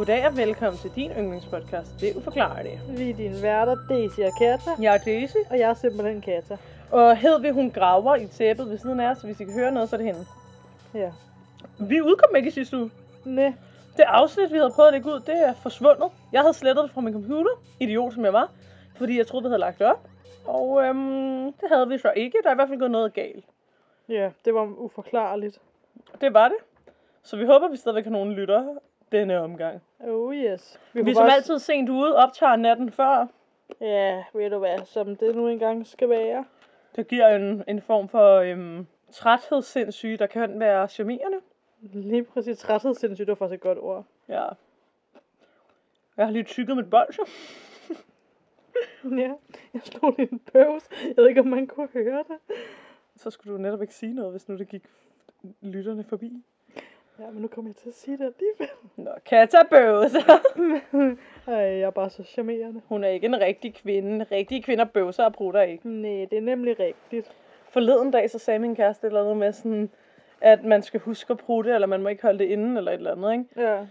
Goddag og velkommen til din yndlingspodcast, Det er uforklarligt. Vi er dine værter, Daisy og Kata, Jeg er Daisy, og jeg er simpelthen Kata. og Hedvig hun graver i tæppet ved siden af os, så hvis I kan høre noget, så er det hende. Ja. Vi udkom ikke i sidste uge. Næ. Det afsnit, vi havde prøvet at lægge ud, det er forsvundet. Jeg havde slettet det fra min computer, idiot som jeg var, fordi jeg troede, vi havde lagt det op. Og øhm, det havde vi så ikke. Der er i hvert fald gået noget galt. Ja, det var uforklarligt. Det var det. Så vi håber, vi stadigvæk har nogen lytter denne omgang. Oh yes. Vi, vi som bare- altid sent ude optager natten før. Ja, ved du hvad, som det nu engang skal være. Det giver en, en form for øhm, træthedssindssyge, der kan være charmerende. Lige præcis træthedssindssygt, det var faktisk et godt ord. Ja. Jeg har lige tykket mit bolsje. Ja, jeg slog lige en bøvs. Jeg ved ikke, om man kunne høre det. Så skulle du netop ikke sige noget, hvis nu det gik lytterne forbi. Ja, men nu kommer jeg til at sige det alligevel. Nå, Katja bøvser. Ej, jeg er bare så charmerende. Hun er ikke en rigtig kvinde. Rigtige kvinder bøvser og prutter ikke. Nej, det er nemlig rigtigt. Forleden dag, så sagde min kæreste et eller andet med sådan, at man skal huske at prutte, eller man må ikke holde det inde, eller et eller andet, ikke? Ja.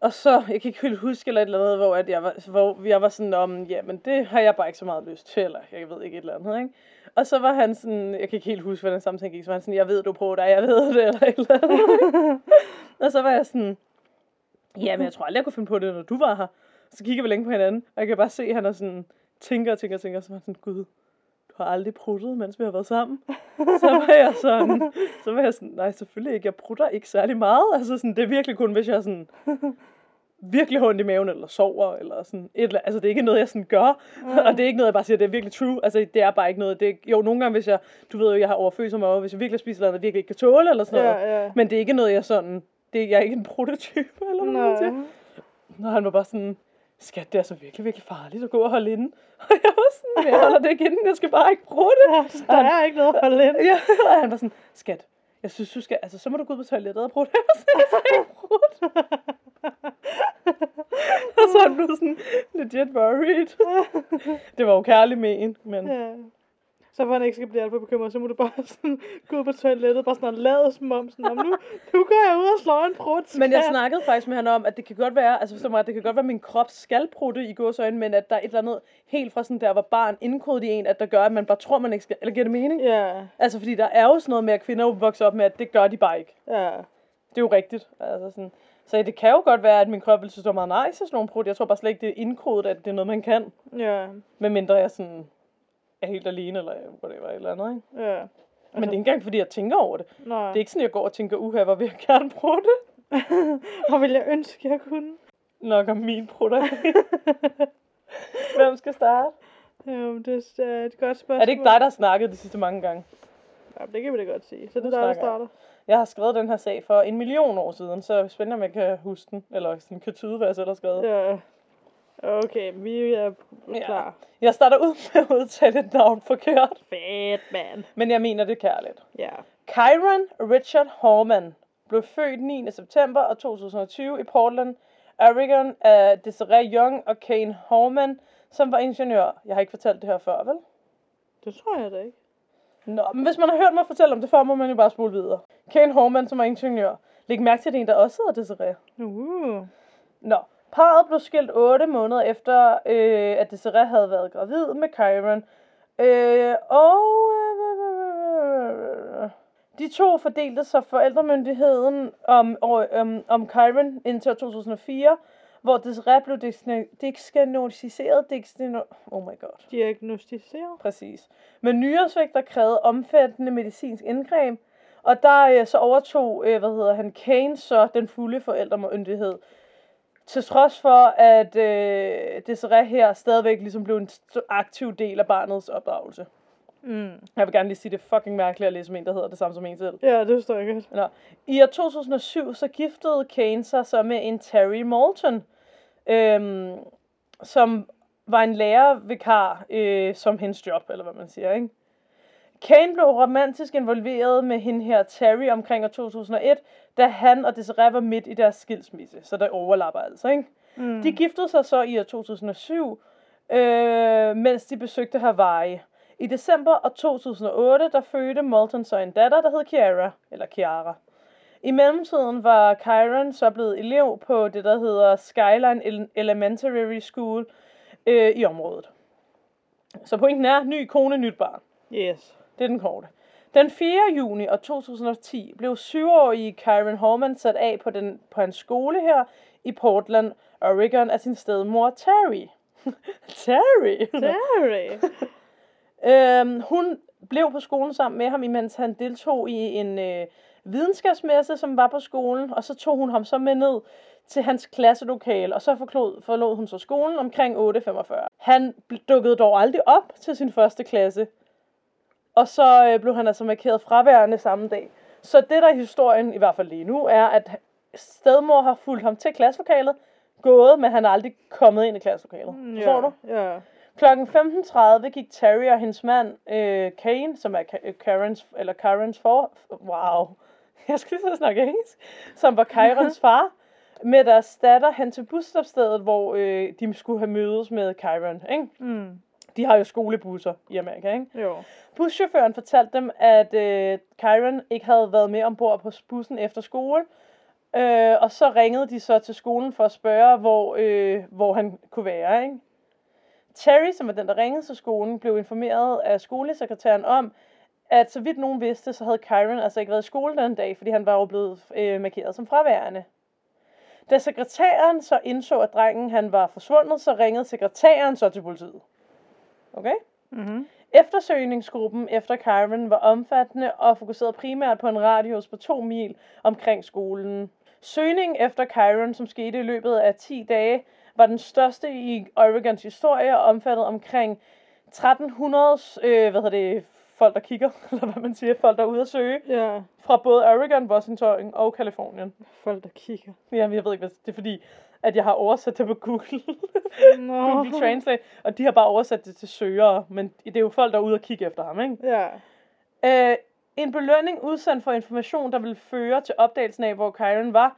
Og så, jeg kan ikke helt huske eller et eller andet, hvor, at jeg, var, hvor jeg var sådan om, jamen det har jeg bare ikke så meget lyst til, eller jeg ved ikke et eller andet, ikke? Og så var han sådan, jeg kan ikke helt huske, hvordan samtalen gik, så var han sådan, jeg ved, du prøver dig, jeg ved det, eller et eller andet. og så var jeg sådan, jamen jeg tror aldrig, jeg kunne finde på det, når du var her. Så kigger vi længe på hinanden, og jeg kan bare se, at han er sådan, tænker og tænker og tænker, så var han sådan, gud, har aldrig pruttet, mens vi har været sammen. Så var jeg sådan, så var jeg sådan, nej, selvfølgelig ikke, jeg prutter ikke særlig meget. Altså sådan, det er virkelig kun, hvis jeg sådan, virkelig har ondt i maven, eller sover, eller sådan et eller Altså, det er ikke noget, jeg sådan gør. Og det er ikke noget, jeg bare siger, det er virkelig true. Altså, det er bare ikke noget. Det er, jo, nogle gange, hvis jeg, du ved jo, jeg har overfølsom over, hvis jeg virkelig spiser noget, jeg virkelig ikke kan tåle, eller sådan noget. Ja, ja. Men det er ikke noget, jeg sådan, det, jeg er ikke en prototype, eller hvad man siger. Når han var bare sådan, skat, det er så virkelig, virkelig farligt at gå og holde inde. Og jeg var sådan, jeg holder det ikke inde, jeg skal bare ikke bruge det. Ja, der er ikke noget at holde ind. Ja, og han var sådan, skat, jeg synes, du skal, altså så må du gå ud på toilettet og bruge det. Og så jeg ikke bruge det. og så er han blevet sådan legit worried. det var jo kærlig men, men Ja. Så for han ikke skal blive alt for bekymret, så må du bare sådan gå ud på toilettet, bare sådan lade som om, sådan, "Nå, men nu, nu går jeg ud og slår en prut. Men jeg skat." snakkede faktisk med ham om, at det kan godt være, altså forstå mig, at det kan godt være, at min krop skal prutte i gåsøjne, men at der er et eller andet helt fra sådan der var barn indkodet i en, at der gør, at man bare tror, man ikke skal, eller giver det mening? Ja, Altså fordi der er jo sådan noget med, at kvinder jo vokser op med, at det gør de bare ikke. ja. Det er jo rigtigt. Altså sådan. Så det kan jo godt være, at min krop vil synes, det var meget nice, sådan nogle prut. Jeg tror bare slet ikke, det er indkodet, at det er noget, man kan. Ja, Med mindre jeg sådan er helt alene, eller whatever, eller andet, ikke? ja. Men det er ikke engang, fordi jeg tænker over det. Nej. Det er ikke sådan, jeg går og tænker, uha, hvor vil jeg gerne prutte. Og vil jeg ønske, jeg kunne. Nok om min prutter. Hvem skal starte? Jamen, det er et godt spørgsmål. Er det ikke dig, der har snakket de sidste mange gange? Ja, det kan vi da godt sige. Så det er dig, der starter. Jeg har skrevet den her sag for en million år siden, så er det spændende, om jeg kan huske den, eller sådan kan tyde, hvad jeg selv har skrevet. Ja. Okay, vi er Ja. klar. Jeg starter ud med at udtale et navn forkert, Fedt, mand. men jeg mener det kærligt. Ja. Kyron Richard Horman blev født 9. september 2020 i Portland, Oregon af Desiree Young og Kane Horman, som var ingeniør. Jeg har ikke fortalt det her før, vel? Det tror jeg da ikke. Nå, men hvis man har hørt mig fortælle om det før, må man jo bare spole videre. Kane Horman, som var ingeniør. Læg mærke til, at det en, der også hedder Desiree. Uh. Nå, parret blev skilt 8 måneder efter, øh, at Desiree havde været gravid med Kyron. Øh, og øh, de to fordelte sig forældremyndigheden om, og, um, om Kyron indtil år 2004, hvor Desiree blev diagnostiseret, oh my god, Diagnostiseret. præcis, med nyresvigt, der krævede omfattende medicinsk indgreb, og der øh, så overtog, øh, hvad hedder han, Kane så den fulde forældremyndighed. Til trods for, at øh, Desiree her stadigvæk ligesom blev en aktiv del af barnets opdragelse. Mm. Jeg vil gerne lige sige, det er fucking mærkeligt at læse om en, der hedder det samme som en selv. Ja, det forstår jeg godt. Nå. I år 2007, så giftede Kane sig så med en Terry Moulton, øhm, som var en lærervikar øh, som hendes job, eller hvad man siger, ikke? Kane blev romantisk involveret med hende her Terry omkring år 2001, da han og Desiree var midt i deres skilsmisse, så der overlapper altså, ikke? Mm. De giftede sig så i år 2007, øh, mens de besøgte Hawaii. I december år 2008, der fødte Moulton så en datter, der hed Kiara, eller Kiara. I mellemtiden var Kyron så blevet elev på det, der hedder Skyline Ele- Elementary School øh, i området. Så pointen er, ny kone, nyt barn. Yes. Det er den korte. Den 4. juni år 2010 blev syvårige Kyron Horman sat af på, den, på en skole her i Portland, Oregon af sin stedmor Terry. Terry? Terry. Øhm, hun blev på skolen sammen med ham, imens han deltog i en øh, videnskabsmesse, som var på skolen, og så tog hun ham så med ned til hans klasselokale, og så forlod, forlod hun så skolen omkring 8.45. Han dukkede dog aldrig op til sin første klasse, og så øh, blev han altså markeret fraværende samme dag. Så det der er historien, i hvert fald lige nu, er, at stedmor har fulgt ham til klasselokalet, gået, men han er aldrig kommet ind i klasselokalet. Forstår du? Ja. Klokken 15.30 gik Terry og hendes mand, øh, Kane, som er Ka- Karens, eller Karens for... Wow. Jeg skal lige så snakke engelsk. Som var Kyrens far, med deres datter hen til busstopstedet, hvor øh, de skulle have mødes med Kyron. Ikke? Mm. De har jo skolebusser i Amerika, ikke? Jo. Buschaufføren fortalte dem, at øh, Kyron ikke havde været med ombord på bussen efter skole. Øh, og så ringede de så til skolen for at spørge, hvor, øh, hvor han kunne være. Ikke? Terry, som var den, der ringede til skolen, blev informeret af skolesekretæren om, at så vidt nogen vidste, så havde Kyron altså ikke været i skole den dag, fordi han var jo blevet øh, markeret som fraværende. Da sekretæren så indså, at drengen han var forsvundet, så ringede sekretæren så til politiet. Okay? Mm-hmm. Eftersøgningsgruppen efter Kyron var omfattende og fokuserede primært på en radius på to mil omkring skolen. Søgningen efter Kyron, som skete i løbet af 10 dage, var den største i Oregons historie og omfattede omkring 1300 øh, hvad hedder det, folk, der kigger, eller hvad man siger, folk, der er ude at søge, Ja. fra både Oregon, Washington og Kalifornien. Folk, der kigger. Jamen, jeg ved ikke, hvad det er fordi, at jeg har oversat det på Google. Nå. Google Translate, og de har bare oversat det til søgere, men det er jo folk, der er ude og kigge efter ham, ikke? Ja. Øh, en belønning udsendt for information, der ville føre til opdagelsen af, hvor Kyron var,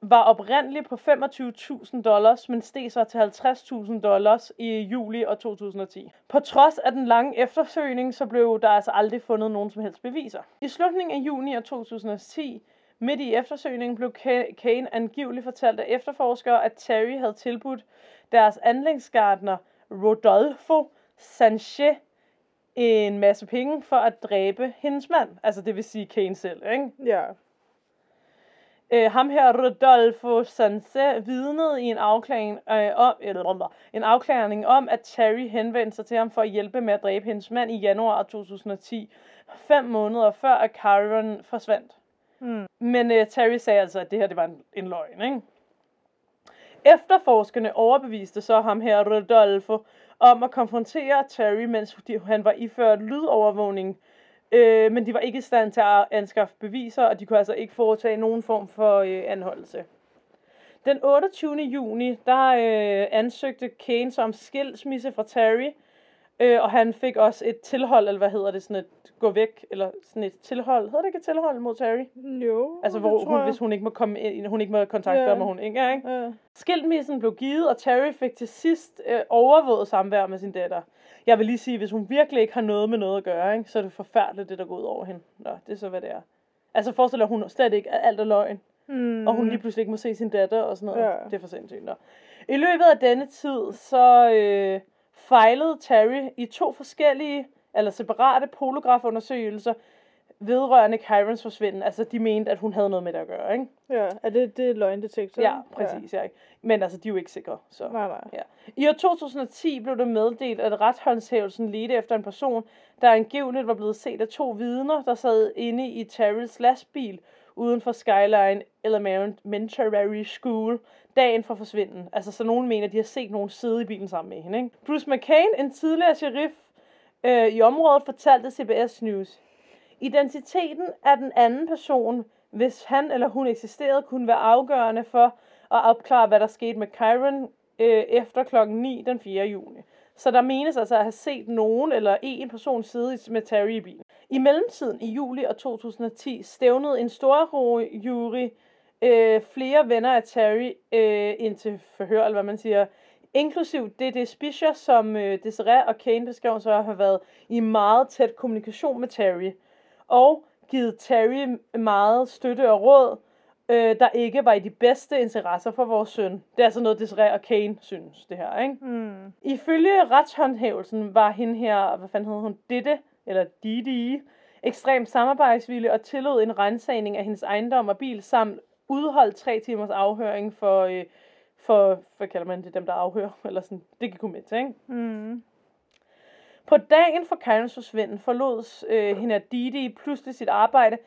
var oprindeligt på 25.000 dollars, men steg så til 50.000 dollars i juli år 2010. På trods af den lange eftersøgning, så blev der altså aldrig fundet nogen som helst beviser. I slutningen af juni år 2010, midt i eftersøgningen, blev Ka- Kane angiveligt fortalt af efterforskere, at Terry havde tilbudt deres anlægsgartner Rodolfo Sanchez en masse penge for at dræbe hendes mand. Altså det vil sige Kane selv, ikke? Ja. Øh, ham her, Rodolfo Sanse, vidnede i en afklaring, øh, om, eller, en afklaring om, at Terry henvendte sig til ham for at hjælpe med at dræbe hendes mand i januar 2010, fem måneder før at Kyron forsvandt. Mm. Men uh, Terry sagde altså, at det her det var en, en løgn, ikke? Efterforskerne overbeviste så ham her, Rodolfo, om at konfrontere Terry, mens de, han var iført lydovervågning. Øh, men de var ikke i stand til at anskaffe beviser, og de kunne altså ikke foretage nogen form for øh, anholdelse. Den 28. juni, der øh, ansøgte Kane som om skilsmisse fra Terry, øh, og han fik også et tilhold, eller hvad hedder det, sådan et gå væk, eller sådan et tilhold. Hedder det ikke et tilhold mod Terry? Jo. Altså, hvor hun, hvis hun ikke må komme ind, hun ikke må kontakte Ja. ham, og hun ikke er, ikke? Ja. Skilsmissen blev givet, og Terry fik til sidst øh, overvåget samvær med sin datter. Jeg vil lige sige, hvis hun virkelig ikke har noget med noget at gøre, ikke, så er det forfærdeligt, det der går ud over hende. Nå, det er så, hvad det er. Altså forestil dig, hun slet ikke, at alt er løgn, Mm. og hun lige pludselig ikke må se sin datter og sådan noget. Ja. Det er for sindssygt. Nå. I løbet af denne tid, så øh, fejlede Terry i to forskellige, eller separate polografundersøgelser vedrørende Kyrens forsvinden. Altså, de mente, at hun havde noget med det at gøre, ikke? Ja, er det, det er løgndetektor? Ja, præcis. Ja. Men altså, de er jo ikke sikre. Så. Nej, nej. Ja. I år 2010 blev det meddelt, at retshåndshævelsen ledte efter en person, der angiveligt var blevet set af to vidner, der sad inde i Terrells lastbil uden for Skyline Elementary School dagen for forsvinden. Altså, så nogen mener, at de har set nogen sidde i bilen sammen med hende. Ikke? Bruce McCain, en tidligere sheriff øh, i området, fortalte CBS News. Identiteten af den anden person, hvis han eller hun eksisterede, kunne være afgørende for at opklare, hvad der skete med Kyron øh, efter klokken 9 den 4. juni. Så der menes altså at have set nogen eller en person sidde med Terry i bilen. I mellemtiden i juli og 2010 stævnede en stor jury øh, flere venner af Terry øh, ind til forhør, eller hvad man siger, inklusiv D.D. Spisher, som øh, Desiree og Kane beskrev så at have været i meget tæt kommunikation med Terry. Og givet Terry meget støtte og råd, øh, der ikke var i de bedste interesser for vores søn. Det er altså noget, Desiree og Kane synes, det her, ikke? Mm. Ifølge retshåndhævelsen var hende her, hvad fanden hed hun, Ditte, eller Didi, ekstremt samarbejdsvillig og tillod en rensagning af hendes ejendom og bil, samt udholdt tre timers afhøring for, øh, for hvad kalder man det, dem der afhører, eller sådan, det gik hun med til, ikke? Mm. På dagen for Karens forsvinden forlod øh, hende Didi pludselig sit arbejde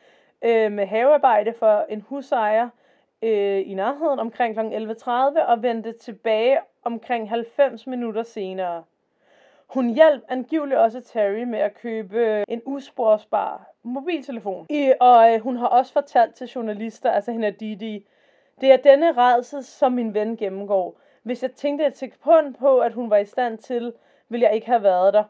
øh, med havearbejde for en husejer øh, i nærheden omkring kl. 11.30 og vendte tilbage omkring 90 minutter senere. Hun hjalp angiveligt også Terry med at købe en usporsbar mobiltelefon. I, og øh, hun har også fortalt til journalister, altså hende Didi, det er denne redsel, som min ven gennemgår. Hvis jeg tænkte et sekund på, at hun var i stand til, ville jeg ikke have været der.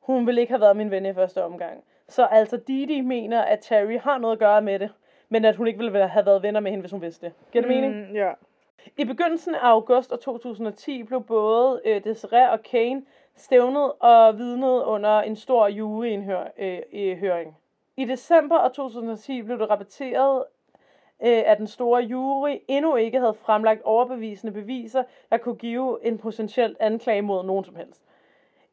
Hun ville ikke have været min ven i første omgang. Så altså Didi mener, at Terry har noget at gøre med det, men at hun ikke ville have været venner med hende, hvis hun vidste det. Giver det mening? Mm, ja. I begyndelsen af august 2010 blev både øh, Desiree og Kane stævnet og vidnet under en stor juryhøring. Øh, I december af 2010 blev det rapporteret, øh, at den store jury endnu ikke havde fremlagt overbevisende beviser, der kunne give en potentiel anklage mod nogen som helst.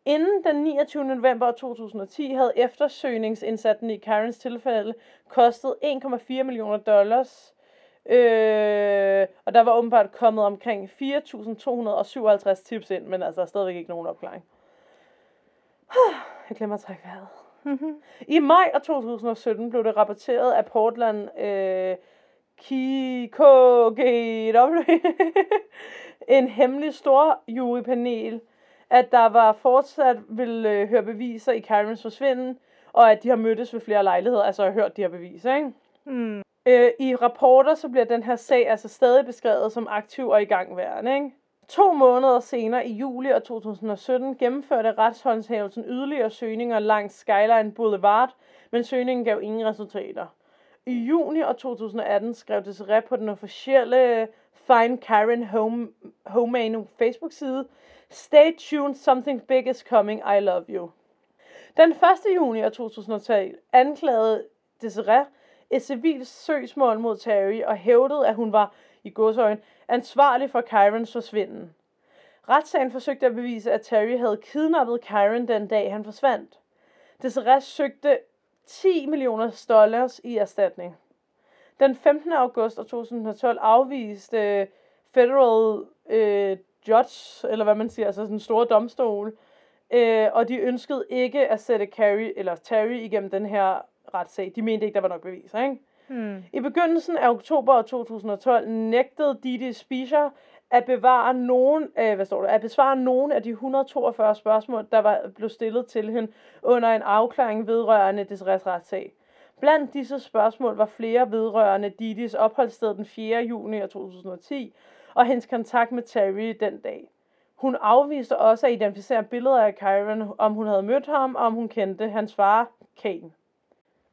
Inden den 29. november 2010 havde eftersøgningsindsatsen i Karens tilfælde kostet 1,4 millioner dollars, øh, og der var åbenbart kommet omkring 4.257 tips ind, men altså stadigvæk ikke nogen opklaring. Jeg glemmer at trække vejret. I maj af 2017 blev det rapporteret af Portland øh, KGW, en hemmelig stor jurypanel, at der var fortsat ville øh, høre beviser i Karens forsvinden, og at de har mødtes ved flere lejligheder, altså har hørt de her beviser, ikke? Mm. Øh, I rapporter så bliver den her sag altså stadig beskrevet som aktiv og igangværende, ikke? To måneder senere i juli af 2017 gennemførte retshåndhævelsen yderligere søgninger langs Skyline Boulevard, men søgningen gav ingen resultater. I juni af 2018 skrev Desiree på den officielle øh, Find Karen Home, Homemade Facebook-side, Stay tuned, something big is coming, I love you. Den 1. juni af 2012 anklagede Desiree et civilt søgsmål mod Terry og hævdede, at hun var, i godsøjen, ansvarlig for Kyrens forsvinden. Retssagen forsøgte at bevise, at Terry havde kidnappet Kyron den dag, han forsvandt. Desiree søgte 10 millioner dollars i erstatning. Den 15. august 2012 afviste Federal øh, Judge, eller hvad man siger, altså sådan en stor domstol, øh, og de ønskede ikke at sætte Carrie, eller Terry igennem den her retssag. De mente ikke, der var nok beviser, ikke? Hmm. I begyndelsen af oktober 2012 nægtede Didi Spischer at bevare nogen, øh, hvad står der, at besvare nogen af de 142 spørgsmål, der var blevet stillet til hende under en afklaring vedrørende des retssag. Blandt disse spørgsmål var flere vedrørende Didis opholdssted den 4. juni 2010 og hendes kontakt med Terry den dag. Hun afviste også at identificere billeder af Kyron, om hun havde mødt ham, og om hun kendte hans far, Kane.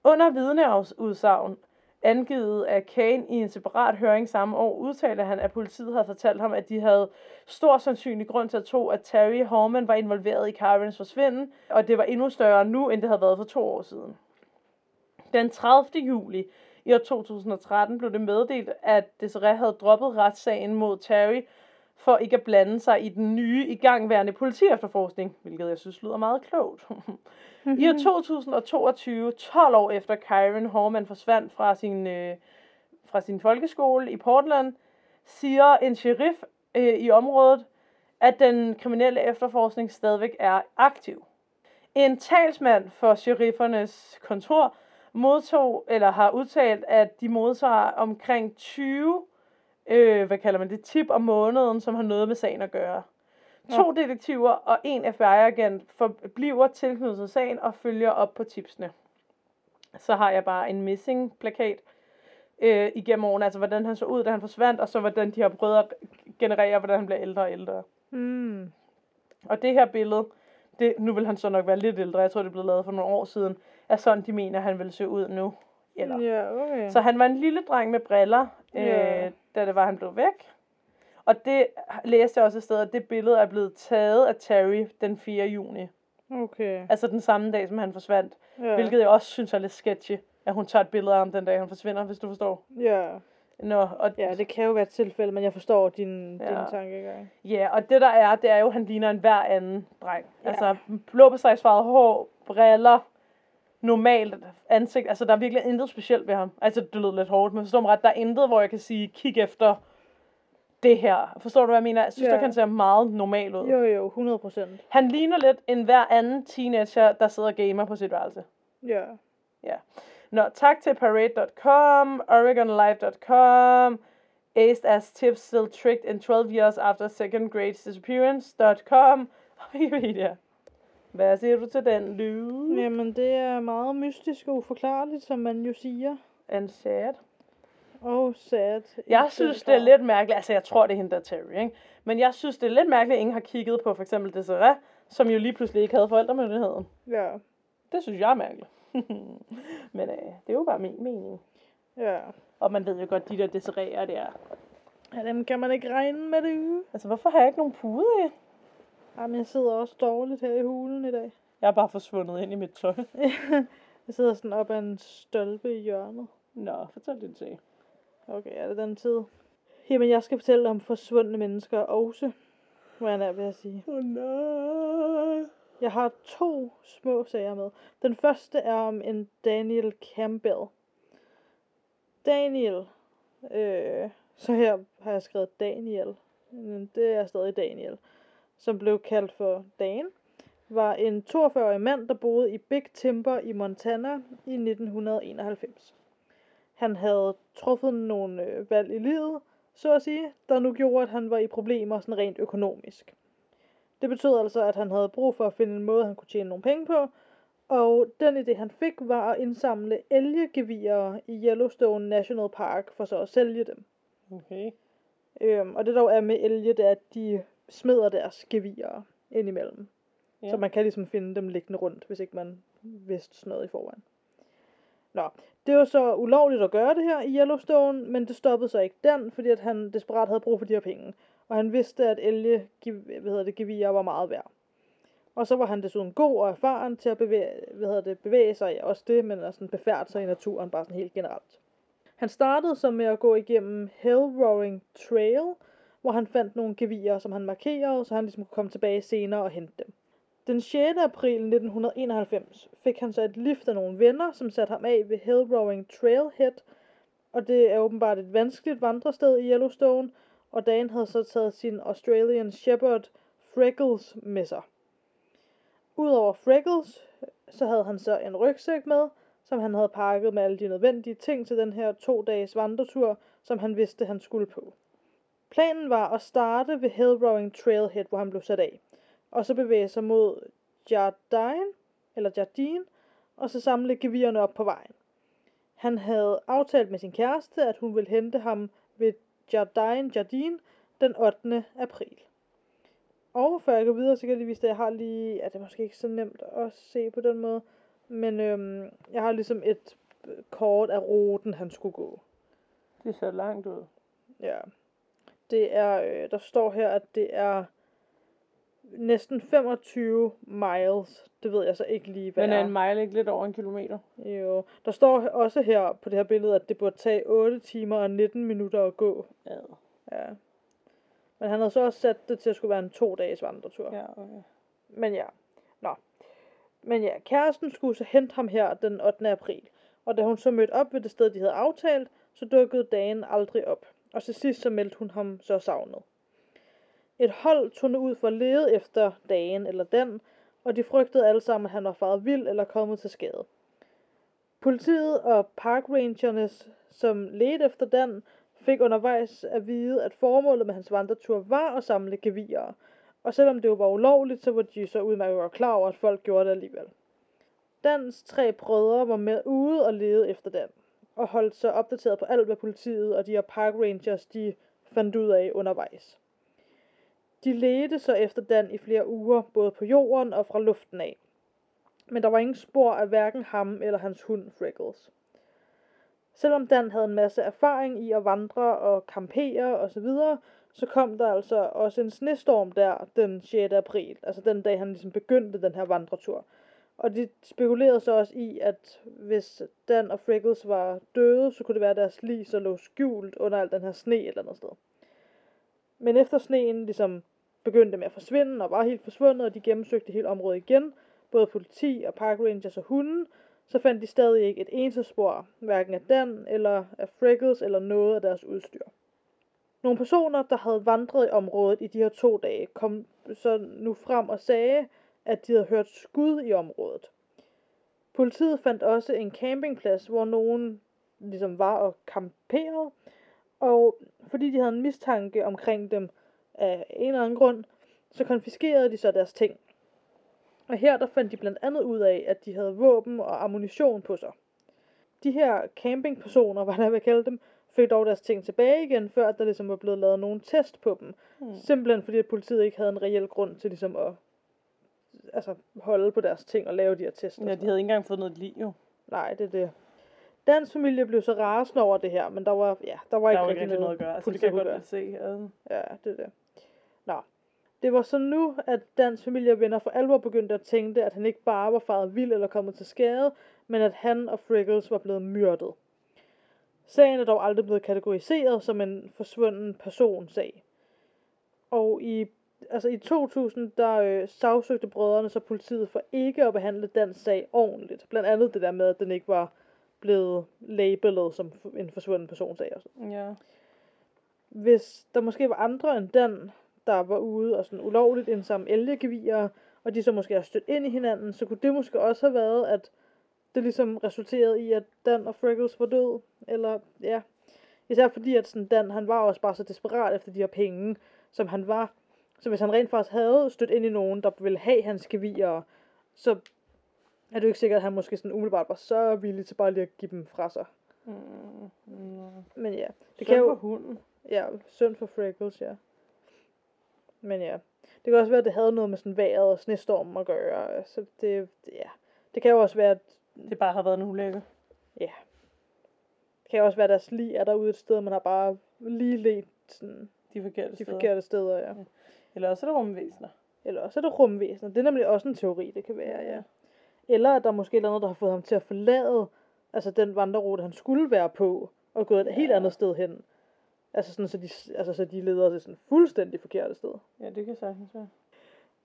Under vidneudsagn angivet af Kane i en separat høring samme år, udtalte han, at politiet havde fortalt ham, at de havde stor sandsynlig grund til at tro, at Terry Horman var involveret i Karens forsvinden, og det var endnu større nu, end det havde været for to år siden. Den 30. juli i år 2013 blev det meddelt, at Desiree havde droppet retssagen mod Terry for ikke at blande sig i den nye igangværende politiefterforskning, hvilket jeg synes lyder meget klogt. I år 2022, 12 år efter Kyron Horman forsvandt fra sin, øh, fra sin folkeskole i Portland, siger en sheriff øh, i området, at den kriminelle efterforskning stadigvæk er aktiv. En talsmand for sheriffernes kontor modtog, eller har udtalt, at de modtager omkring 20, øh, hvad kalder man det, tip om måneden, som har noget med sagen at gøre. Ja. To detektiver og en FBI-agent forbliver tilknyttet til sagen og følger op på tipsene. Så har jeg bare en missing-plakat øh, igennem årene, altså hvordan han så ud, da han forsvandt, og så hvordan de har prøvet at generere, hvordan han bliver ældre og ældre. Mm. Og det her billede, det, nu vil han så nok være lidt ældre, jeg tror det blev lavet for nogle år siden, er sådan, de mener, han vil se ud nu. Eller. Ja, okay. Så han var en lille dreng med briller, øh, Ja. Da det var, han blev væk. Og det læste jeg også et sted, at det billede er blevet taget af Terry den 4. juni. Okay. Altså den samme dag, som han forsvandt. Ja. Hvilket jeg også synes er lidt sketchy. at hun tager et billede af ham den dag, han forsvinder, hvis du forstår. Ja. Nå, og, Ja, det kan jo være et tilfælde, men jeg forstår din, Ja. din tankegang. ja, og det der er, det er jo, at han ligner en hver anden dreng. Ja. Altså, blå hår, briller, normalt ansigt. Altså, der er virkelig intet specielt ved ham. Altså, det lød lidt hårdt, men forstår mig ret, der er intet, hvor jeg kan sige, kig efter det her. Forstår du, hvad jeg mener? Jeg synes, Ja. yeah. han ser meget normal ud. Jo, jo, 100 procent. Han ligner lidt en hver anden teenager, der sidder og gamer på sit værelse. Ja. Ja. Nå, tak til Parade.com, OregonLife.com, Aced as tips still tricked in 12 years after second grade disappearance.com, og Wikipedia. Hvad siger du til den, Lou? Jamen, det er meget mystisk og uforklarligt, som man jo siger. And sad. Og sad. Jeg synes, det er lidt mærkeligt, altså jeg tror, det er hende, der er Terry, ikke? Men jeg synes, det er lidt mærkeligt, at ingen har kigget på for eksempel Desiree, som jo lige pludselig ikke havde forældremyndigheden. Ja. Det synes jeg er mærkeligt. Men øh, det er jo bare min mening. Ja. Og man ved jo godt, de der Desiree'er der. Ja, dem kan man ikke regne med det. Altså, hvorfor har jeg ikke nogen pude? Jamen, jeg sidder også dårligt her i hulen i dag. Jeg er bare forsvundet ind i mit tøj. Jeg sidder sådan op ad en stolpe i hjørnet. Nå, fortæl din sag. Okay, er det den tid? Jamen, jeg skal fortælle om forsvundne mennesker også. Hvad jeg er ved at sige. Åh oh, nej. Jeg har to små sager med. Den første er om en Daniel Campbell. Daniel, øh, så her har jeg skrevet Daniel, men det er stadig Daniel, som blev kaldt for Dan, var en 42-årig mand, der boede i Big Timber i Montana i 1991. Han havde truffet nogle øh, valg i livet, så at sige, der nu gjorde, at han var i problemer sådan rent økonomisk. Det betød altså, at han havde brug for at finde en måde, han kunne tjene nogle penge på, og den idé, han fik, var at indsamle elgegevirer i Yellowstone National Park for så at sælge dem. Okay. Øhm, og det der er med elge, det er, at de smider deres gevirer indimellem. Ja. Så man kan ligesom finde dem liggende rundt, hvis ikke man vidste sådan noget i forvejen. Nå, det var så ulovligt at gøre det her i Yellowstone, men det stoppede så ikke den, fordi at han desperat havde brug for de her penge. Og han vidste, at elge, hvad hedder det, gevirer var meget værd. Og så var han desuden god og erfaren til at bevæge, hvad hedder det, bevæge sig, ja, også det, men altså befærde sig i naturen, bare sådan helt generelt. Han startede så med at gå igennem Hell Roaring Trail, hvor han fandt nogle gevirer, som han markerede, så han ligesom kunne komme tilbage senere og hente dem. Den 6. april 1991 fik han så et lift af nogle venner, som satte ham af ved Hellrowing Trailhead, og det er åbenbart et vanskeligt vandrested i Yellowstone, og Dan havde så taget sin Australian Shepherd Freckles med sig. Udover Freckles, så havde han så en rygsæk med, som han havde pakket med alle de nødvendige ting til den her to dages vandretur, som han vidste, han skulle på. Planen var at starte ved Hell Roaring Trailhead, hvor han blev sat af, og så bevæge sig mod Jardine, eller Jardine, og så samle gevirerne op på vejen. Han havde aftalt med sin kæreste, at hun ville hente ham ved Jardine Jardine den 8. april. Og før jeg går videre, så kan jeg lige vise, at jeg har lige, ja, det er måske ikke så nemt at se på den måde, men øhm, jeg har ligesom et kort af ruten, han skulle gå. Det ser langt ud. Ja. Det er, øh, der står her, at det er næsten 25 miles. Det ved jeg så ikke lige, hvad Men er en mile ikke lidt over en kilometer? Jo. Der står også her på det her billede, at det burde tage 8 timer og 19 minutter at gå. Ja. Ja. Men han havde så også sat det til at skulle være en to dages vandretur. Ja, okay. Men ja. Nå. Men ja, kæresten skulle så hente ham her den 8. april. Og da hun så mødte op ved det sted, de havde aftalt, så dukkede dagen aldrig op. Og til sidst så meldte hun ham så savnet. Et hold tog nu ud for at lede efter dagen eller den, og de frygtede alle sammen, at han var faret vild eller kommet til skade. Politiet og parkrangerne, som ledte efter den, fik undervejs at vide, at formålet med hans vandretur var at samle gevier, Og selvom det jo var ulovligt, så var de så udmærket godt klar over, at folk gjorde det alligevel. Dans tre brødre var med ude og lede efter den, og holdt sig opdateret på alt, hvad politiet og de her park rangers, de fandt ud af undervejs. De ledte så efter Dan i flere uger, både på jorden og fra luften af. Men der var ingen spor af hverken ham eller hans hund Freckles. Selvom Dan havde en masse erfaring i at vandre og kampere osv., så kom der altså også en snestorm der den 6. april, altså den dag han ligesom begyndte den her vandretur. Og de spekulerede så også i, at hvis Dan og Freckles var døde, så kunne det være, at deres lig så lå skjult under al den her sne et eller andet sted. Men efter sneen ligesom begyndte med at forsvinde og var helt forsvundet, og de gennemsøgte hele området igen, både politi og park rangers og hunden, så fandt de stadig ikke et eneste spor, hverken af Dan eller af Freckles eller noget af deres udstyr. Nogle personer, der havde vandret i området i de her to dage, kom så nu frem og sagde, at de havde hørt skud i området. Politiet fandt også en campingplads, hvor nogen ligesom var og kamperede, og fordi de havde en mistanke omkring dem af en eller anden grund, så konfiskerede de så deres ting. Og her der fandt de blandt andet ud af, at de havde våben og ammunition på sig. De her campingpersoner, hvad jeg vil kalde dem, fik dog deres ting tilbage igen, før der ligesom var blevet lavet nogen test på dem. Hmm. Simpelthen fordi, at politiet ikke havde en reel grund til ligesom at altså, holde på deres ting og lave de her tests. Ja, de havde ikke engang fået noget liv, jo. Nej, det er det. Dans familie blev så rasende over det her, men der var, ja, der var Der ikke var rigtig ikke rigtig noget at gøre. Altså, det kan jeg godt se. Altså. Ja, det er det. Nå. Det var så nu, at Dans familie og venner for alvor begyndte at tænke, at han ikke bare var faret vild eller kommet til skade, men at han og Friggles var blevet myrdet. Sagen er dog aldrig blevet kategoriseret som en forsvunden personsag. Og i, altså i 2000, der øh, sagsøgte brødrene så politiet for ikke at behandle Dans sag ordentligt. Blandt andet det der med, at den ikke var blevet labelet som en forsvunden personsag. Og sådan. Ja. Hvis der måske var andre end den, der var ude og sådan ulovligt indsamle elgegevier, og de så måske har stødt ind i hinanden, så kunne det måske også have været, at det ligesom resulterede i, at Dan og Freckles var død. Eller, ja. Især fordi, at sådan Dan, han var også bare så desperat efter de her penge, som han var. Så hvis han rent faktisk havde stødt ind i nogen, der ville have hans gevier, så er det jo ikke sikkert, at han måske sådan umiddelbart var så villig til bare lige at give dem fra sig. Mm. Mm. Men ja, det Det kan jo... for hunden. Ja, synd for Freckles, ja. Men ja, det kan også være, at det havde noget med sådan vejret og snestormen at gøre. Så det, ja. Det kan jo også være, at Det bare har været en ulykke. det kan jo også være, at deres lige er derude et sted, man har bare lige let sådan, De forkerte de steder. forkerte steder, ja. Eller også er det rumvæsener. Eller også er det rumvæsener. Det er nemlig også en teori, det kan være, ja. Eller at der er måske et eller andet, der har fået ham til at forlade altså den vandrerute, han skulle være på, og gået et helt Ja. andet sted hen. Altså sådan, så de, altså, så de leder til sådan fuldstændig forkerte sted. Ja, det kan sagtens være.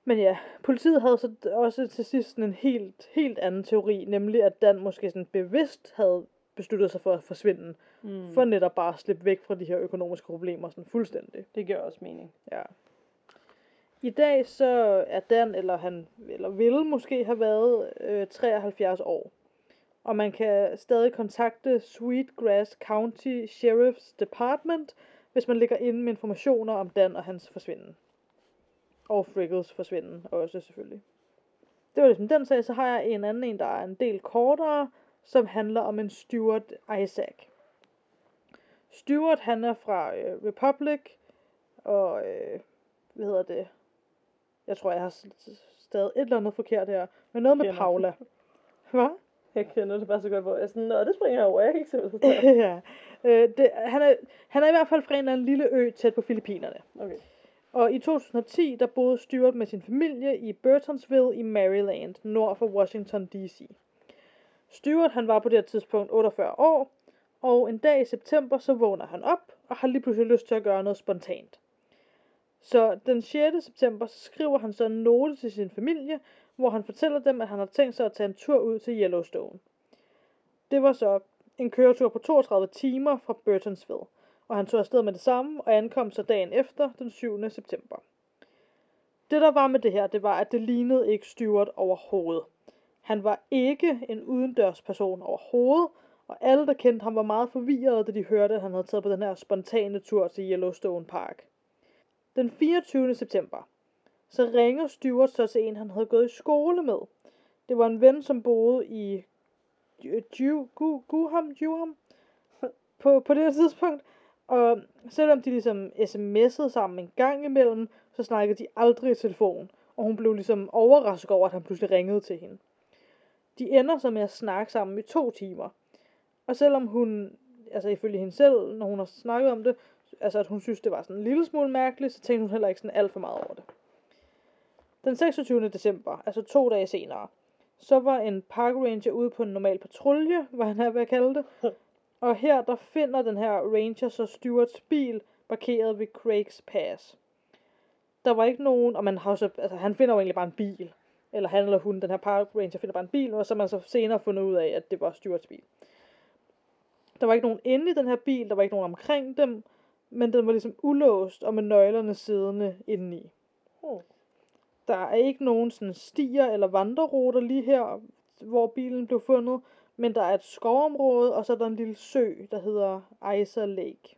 Men ja, politiet havde så også til sidst en helt, helt anden teori, nemlig at Dan måske sådan bevidst havde besluttet sig for at forsvinde, Mm. mm. for netop bare at slippe væk fra de her økonomiske problemer sådan fuldstændig. Det giver også mening. Ja. I dag så er Dan, eller han eller ville måske have været øh, 73 år. Og man kan stadig kontakte Sweetgrass County Sheriff's Department, hvis man ligger inde med informationer om Dan og hans forsvinden. Og Friggles forsvinden også selvfølgelig. Det var ligesom den sag, så har jeg en anden en, der er en del kortere, som handler om en Stuart Isaac. Stuart, han er fra øh, Republic, og øh, hvad hedder det? Jeg tror, jeg har stadig et eller andet forkert her. Men noget med. Paula. Hvad? Jeg kender det bare så godt, hvor jeg sådan, Nå, det springer jeg over, jeg kan ikke se, hvad der står. ja. Øh, det, han, er, han er i hvert fald fra en eller anden lille ø tæt på Filippinerne. Okay. Og i 2010, der boede Stuart med sin familie i Burtonsville i Maryland, nord for Washington D.C. Stuart, han var på det her tidspunkt 48 år, og en dag i september, så vågner han op, og har lige pludselig lyst til at gøre noget spontant. Så den 6. september, så skriver han så en note til sin familie, hvor han fortæller dem, at han har tænkt sig at tage en tur ud til Yellowstone. Det var så en køretur på 32 timer fra Burtonsville, og han tog afsted med det samme og ankom så dagen efter, den 7. september. Det der var med det her, det var, at det lignede ikke Stuart overhovedet. Han var ikke en udendørs person overhovedet, og alle, der kendte ham, var meget forvirrede, da de hørte, at han havde taget på den her spontane tur til Yellowstone Park. Den 24. september, så ringer Stuart så til en, han havde gået i skole med. Det var en ven, som boede i Ju- Guham, på, på det her tidspunkt. Og selvom de ligesom sms'ede sammen en gang imellem, så snakkede de aldrig i telefon. Og hun blev ligesom overrasket over, at han pludselig ringede til hende. De ender så med at snakke sammen i to timer. Og selvom hun, altså ifølge hende selv, når hun har snakket om det, altså at hun synes, det var sådan en lille smule mærkeligt, så tænkte hun heller ikke sådan alt for meget over det. Den 26. december, altså to dage senere, Så var en park ranger ude på en normal patrulje, hvad han er ved at kalde det. Og her, der finder den her ranger så Stewarts bil parkeret ved Craigs Pass. Der var ikke nogen, og man har så, altså han finder jo egentlig bare en bil. Eller han eller hun, den her park ranger, finder bare en bil, og så man så senere fundet ud af, at det var Stewarts bil. Der var ikke nogen inde i den her bil, der var ikke nogen omkring dem, men den var ligesom ulåst og med nøglerne siddende indeni. Hmm. Der er ikke nogen sådan stier eller vandreruter lige her, hvor bilen blev fundet, men der er et skovområde, og så er der en lille sø, der hedder Isa Lake.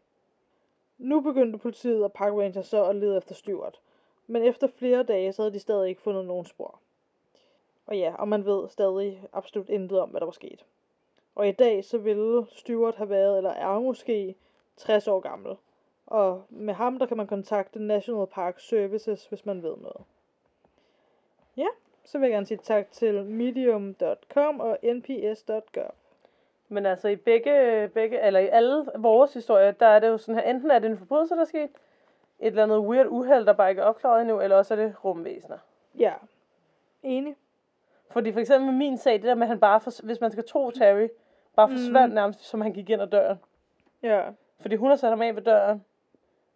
Nu begyndte politiet og Park Ranger så at lede efter Stewart, men efter flere dage, så havde de stadig ikke fundet nogen spor. Og ja, og man ved stadig absolut intet om, hvad der var sket. Og i dag, så ville Stewart have været, eller er måske, 60 år gammel. Og med ham, der kan man kontakte National Park Services, hvis man ved noget. Ja, så vil jeg gerne sige tak til medium.com og nps.gov. Men altså i begge, begge, eller i alle vores historier, der er det jo sådan her, enten er det en forbrydelse, der er sket, et eller andet weird uheld, der bare ikke er opklaret endnu, eller også er det rumvæsener. Ja, enig. Fordi for eksempel med min sag, det der med, at han bare, for, hvis man skal tro Terry, bare forsvandt nærmest, som han gik ind ad døren. Ja, Fordi hun har sat ham af ved døren,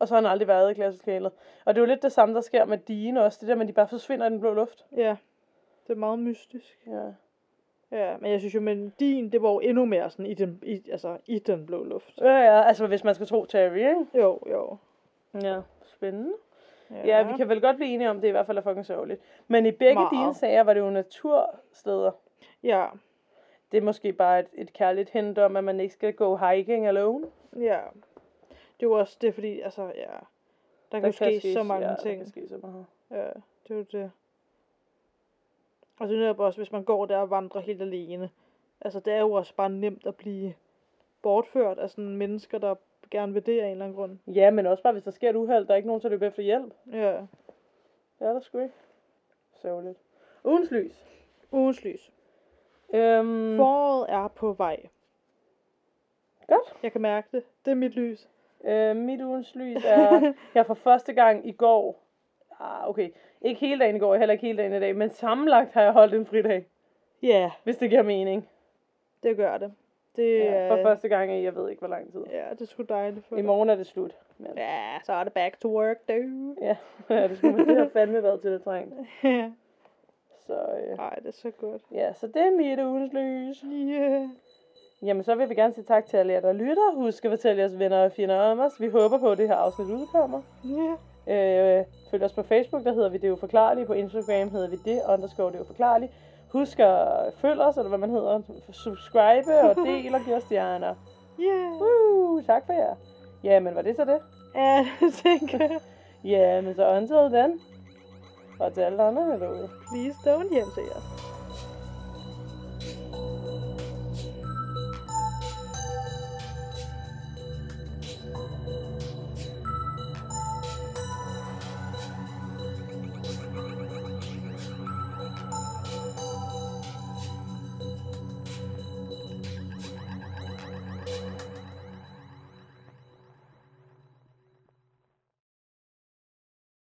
og så har han aldrig været i klasselokalet. Og det er jo lidt det samme, der sker med Dean også, det der med, at de bare forsvinder i den blå luft. ja. Det er meget mystisk. Ja. Ja, men jeg synes jo, men din, det var jo endnu mere sådan i den, i, altså, i den blå luft. Ja, ja, altså hvis man skal tro Terry, ikke? Jo, jo. Ja, spændende. Ja, vi kan vel godt blive enige om, det i hvert fald er fucking sørgeligt. Men i begge Meget. dine sager var det jo natursteder. Ja, Det er måske bare et, et kærligt hint om, at man ikke skal gå hiking alone. ja. Det var også det, fordi, altså, ja. Der kan jo ske så mange ja, ting. Der kan ske så meget. Ja, det er jo det. Og er netop også, hvis man går der og vandrer helt alene. Altså, det er jo også bare nemt at blive bortført af sådan mennesker, der gerne vil det af en eller anden grund. Ja, men også bare, hvis der sker et uheld, der er ikke nogen til at løbe efter hjælp. Ja. Er der sgu ikke. Sørgeligt. Ugens lys. Ugens lys. Øhm, Foråret er på vej. Godt. Jeg kan mærke det. Det er mit lys. Øh, mit ugens lys er, jeg for første gang i går, ah, okay, ikke hele dagen i går, heller ikke hele dagen i dag, men sammenlagt har jeg holdt en fridag, Ja, hvis det giver mening. det gør det. Det Ja, er... for første gang i, jeg ved ikke hvor lang tid. Ja, det er sgu dejligt for I morgen er det slut. Men, Ja, så er det back to work, du. ja, ja det, skulle, det har fandme været til det trængt. Ja. Så øh, Ej, det er så godt. ja, så det er mit ugens lys. Yeah. Jamen, så vil vi gerne sige tak til alle jer, der lytter. Husk at fortælle jeres venner og fjender om os. Vi håber på, at det her afsnit udkommer. Ja. Øh, følg os på Facebook, der hedder vi Det Uforklarlige. På Instagram hedder vi det, underscore Det Uforklarlige. Husk at følge os, eller hvad man hedder. Subscribe og del og give os stjerner. Yeah. Woo, tak for jer. Jamen, var det så det? Ja, det tænker jeg. Jamen, så until then. Og til alle andre derude. Please don't hjem til jer.